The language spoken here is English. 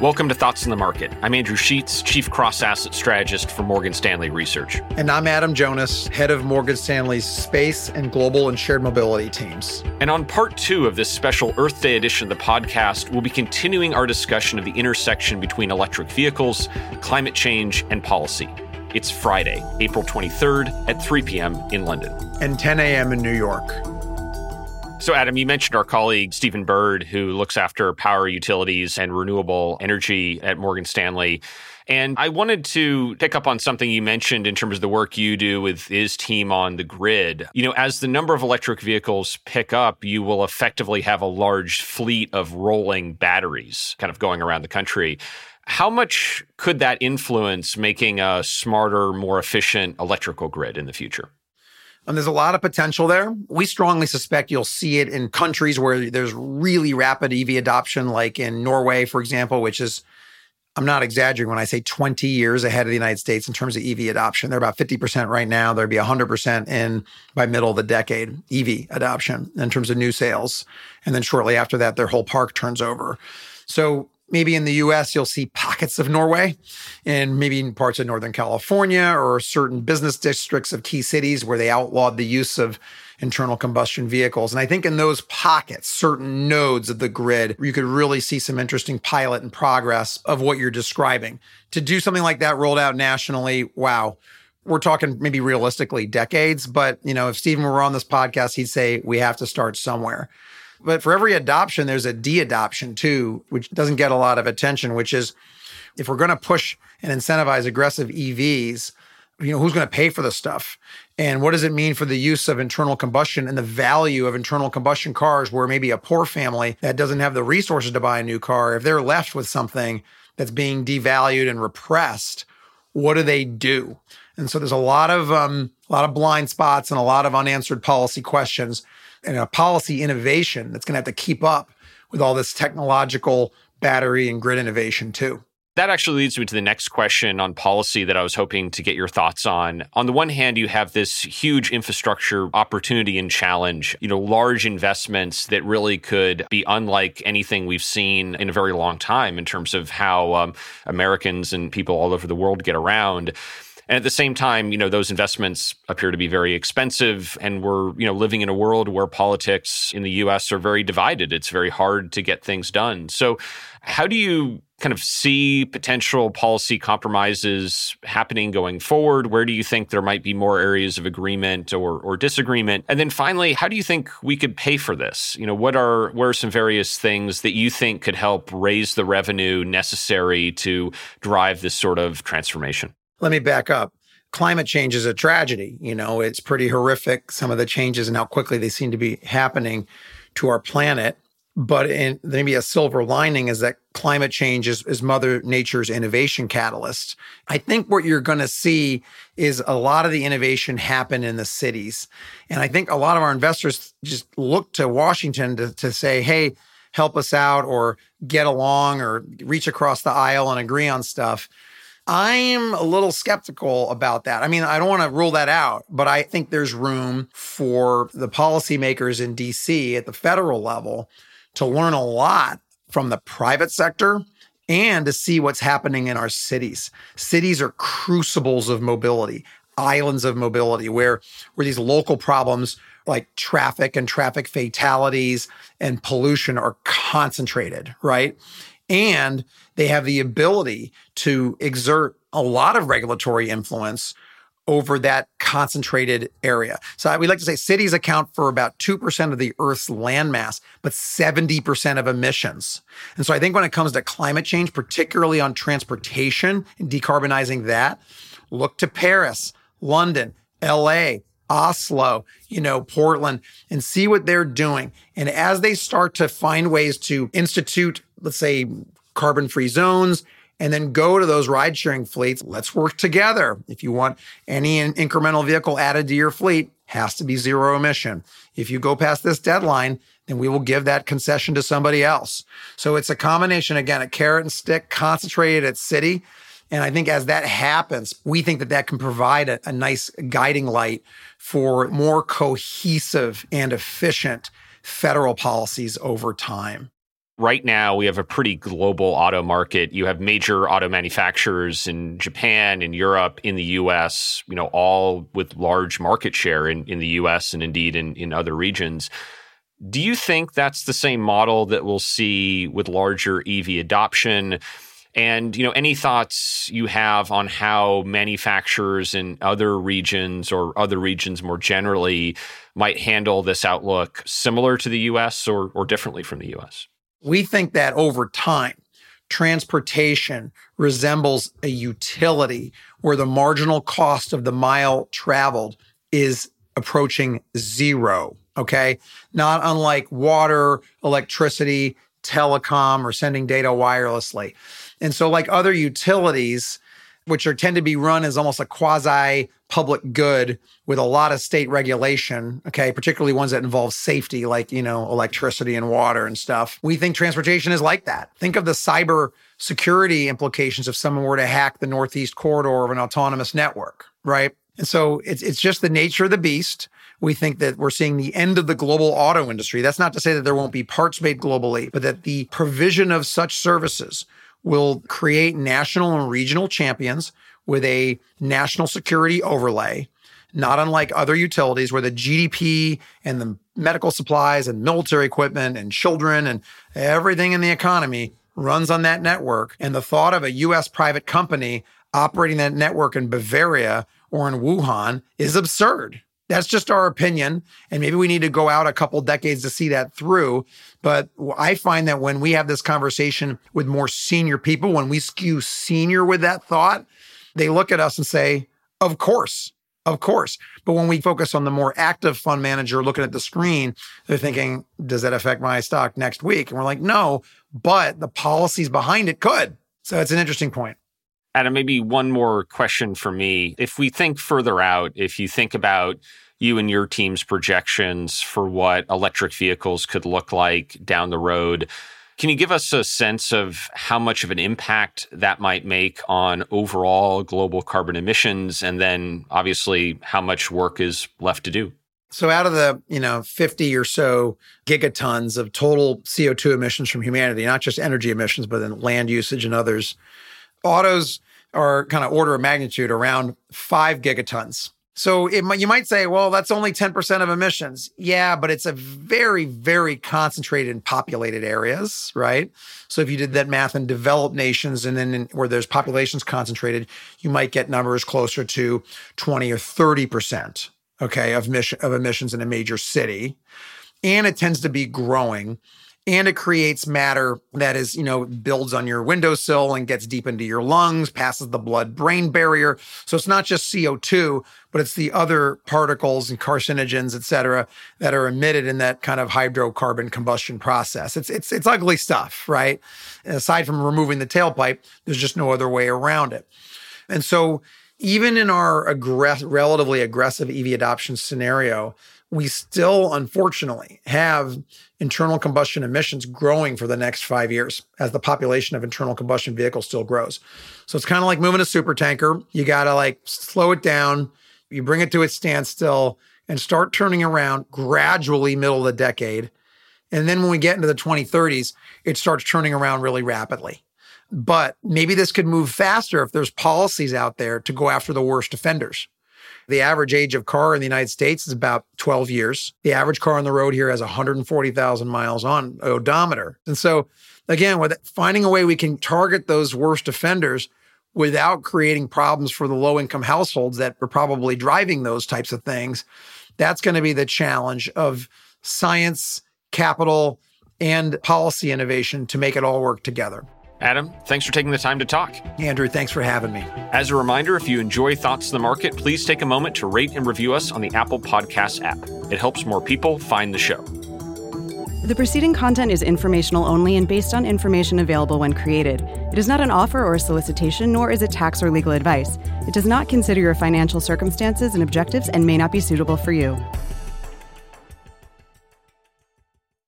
Welcome to Thoughts in the Market. I'm Andrew Sheets, Chief Cross Asset Strategist for Morgan Stanley Research. And I'm Adam Jonas, Head of Morgan Stanley's Space and Global and Shared Mobility teams. And on part two of this special Earth Day edition of the podcast, we'll be continuing our discussion of the intersection between electric vehicles, climate change, and policy. It's Friday, April 23rd at 3 p.m. in London. And 10 a.m. in New York. So, Adam, you mentioned our colleague Stephen Byrd, who looks after power utilities and renewable energy at Morgan Stanley. And I wanted to pick up on something you mentioned in terms of the work you do with his team on the grid. You know, as the number of electric vehicles pick up, you will effectively have a large fleet of rolling batteries kind of going around the country. How much could that influence making a smarter, more efficient electrical grid in the future? And there's a lot of potential there. We strongly suspect you'll see it in countries where there's really rapid EV adoption, like in Norway, for example, which is, I'm not exaggerating when I say 20 years ahead of the United States in terms of EV adoption. They're about 50% right now. There'll be 100% in by middle of the decade, EV adoption in terms of new sales. And then shortly after that, their whole park turns over. So maybe in the US, you'll see pockets of Norway and maybe in parts of Northern California or certain business districts of key cities where they outlawed the use of internal combustion vehicles. And I think in those pockets, certain nodes of the grid, you could really see some interesting pilot and progress of what you're describing. To do something like that rolled out nationally, wow. We're talking maybe realistically decades, but you know, if Stephen were on this podcast, he'd say we have to start somewhere. But for every adoption, there's a de adoption too, which doesn't get a lot of attention, which is if we're going to push and incentivize aggressive EVs, you know, who's going to pay for the stuff? And what does it mean for the use of internal combustion and the value of internal combustion cars where maybe a poor family that doesn't have the resources to buy a new car, if they're left with something that's being devalued and repressed, what do they do? And so there's a lot of um, a lot of blind spots and a lot of unanswered policy questions and a policy innovation that's going to have to keep up with all this technological battery and grid innovation too. That actually leads me to the next question on policy that I was hoping to get your thoughts on. On the one hand, you have this huge infrastructure opportunity and challenge, you know, large investments that really could be unlike anything we've seen in a very long time in terms of how um, Americans and people all over the world get around. And at the same time, you know, those investments appear to be very expensive. And we're, you know, living in a world where politics in the US are very divided. It's very hard to get things done. So, how do you kind of see potential policy compromises happening going forward? Where do you think there might be more areas of agreement or, or disagreement? And then finally, how do you think we could pay for this? You know, what are what are some various things that you think could help raise the revenue necessary to drive this sort of transformation? Let me back up. Climate change is a tragedy. You know, it's pretty horrific, some of the changes and how quickly they seem to be happening to our planet. But in, maybe a silver lining is that climate change is, is Mother Nature's innovation catalyst. I think what you're going to see is a lot of the innovation happen in the cities. And I think a lot of our investors just look to Washington to, to say, hey, help us out or get along or reach across the aisle and agree on stuff. I'm a little skeptical about that. I mean, I don't want to rule that out, but I think there's room for the policymakers in DC at the federal level to learn a lot from the private sector and to see what's happening in our cities. Cities are crucibles of mobility, islands of mobility where where these local problems like traffic and traffic fatalities and pollution are concentrated, right? And they have the ability to exert a lot of regulatory influence over that concentrated area. So we like to say cities account for about 2% of the Earth's landmass, but 70% of emissions. And so I think when it comes to climate change, particularly on transportation and decarbonizing that, look to Paris, London, LA, Oslo, you know, Portland, and see what they're doing. And as they start to find ways to institute, let's say, carbon free zones, and then go to those ride sharing fleets. Let's work together. If you want any incremental vehicle added to your fleet, has to be zero emission. If you go past this deadline, then we will give that concession to somebody else. So it's a combination again, a carrot and stick concentrated at city. And I think as that happens, we think that that can provide a, a nice guiding light for more cohesive and efficient federal policies over time. Right now we have a pretty global auto market. You have major auto manufacturers in Japan, in Europe, in the US, you know, all with large market share in, in the US and indeed in, in other regions. Do you think that's the same model that we'll see with larger EV adoption? And you know, any thoughts you have on how manufacturers in other regions or other regions more generally might handle this outlook similar to the US or, or differently from the US? We think that over time, transportation resembles a utility where the marginal cost of the mile traveled is approaching zero. Okay. Not unlike water, electricity, telecom, or sending data wirelessly. And so, like other utilities, which are tend to be run as almost a quasi public good with a lot of state regulation, okay, particularly ones that involve safety, like, you know, electricity and water and stuff. We think transportation is like that. Think of the cyber security implications if someone were to hack the Northeast corridor of an autonomous network, right? And so it's, it's just the nature of the beast. We think that we're seeing the end of the global auto industry. That's not to say that there won't be parts made globally, but that the provision of such services will create national and regional champions with a national security overlay, not unlike other utilities where the GDP and the medical supplies and military equipment and children and everything in the economy runs on that network. And the thought of a US private company operating that network in Bavaria or in Wuhan is absurd. That's just our opinion. And maybe we need to go out a couple decades to see that through. But I find that when we have this conversation with more senior people, when we skew senior with that thought, they look at us and say, of course, of course. But when we focus on the more active fund manager looking at the screen, they're thinking, does that affect my stock next week? And we're like, no, but the policies behind it could. So it's an interesting point. Adam, maybe one more question for me. If we think further out, if you think about you and your team's projections for what electric vehicles could look like down the road, can you give us a sense of how much of an impact that might make on overall global carbon emissions? And then obviously, how much work is left to do? So out of the, you know, 50 or so gigatons of total CO2 emissions from humanity, not just energy emissions, but then land usage and others, autos are kind of order of magnitude around five gigatons. So it, you might say, well, that's only 10% of emissions. Yeah, but it's a very, very concentrated in populated areas, right? So if you did that math in developed nations and then in, where there's populations concentrated, you might get numbers closer to 20 or 30%, okay, of, mission, of emissions in a major city. And it tends to be growing and it creates matter that is, you know, builds on your windowsill and gets deep into your lungs, passes the blood brain barrier. So it's not just CO2, but it's the other particles and carcinogens, et cetera, that are emitted in that kind of hydrocarbon combustion process. It's, it's, it's ugly stuff, right? Aside from removing the tailpipe, there's just no other way around it. And so even in our aggress- relatively aggressive EV adoption scenario, we still unfortunately have internal combustion emissions growing for the next five years as the population of internal combustion vehicles still grows. So it's kind of like moving a super tanker. You got to like slow it down, you bring it to its standstill and start turning around gradually middle of the decade. And then when we get into the 2030s, it starts turning around really rapidly. But maybe this could move faster if there's policies out there to go after the worst offenders. The average age of car in the United States is about 12 years. The average car on the road here has 140,000 miles on odometer. And so, again, with finding a way we can target those worst offenders without creating problems for the low income households that are probably driving those types of things, that's going to be the challenge of science, capital, and policy innovation to make it all work together. Adam, thanks for taking the time to talk. Andrew, thanks for having me. As a reminder, if you enjoy Thoughts in the Market, please take a moment to rate and review us on the Apple Podcasts app. It helps more people find the show. The preceding content is informational only and based on information available when created. It is not an offer or a solicitation, nor is it tax or legal advice. It does not consider your financial circumstances and objectives and may not be suitable for you.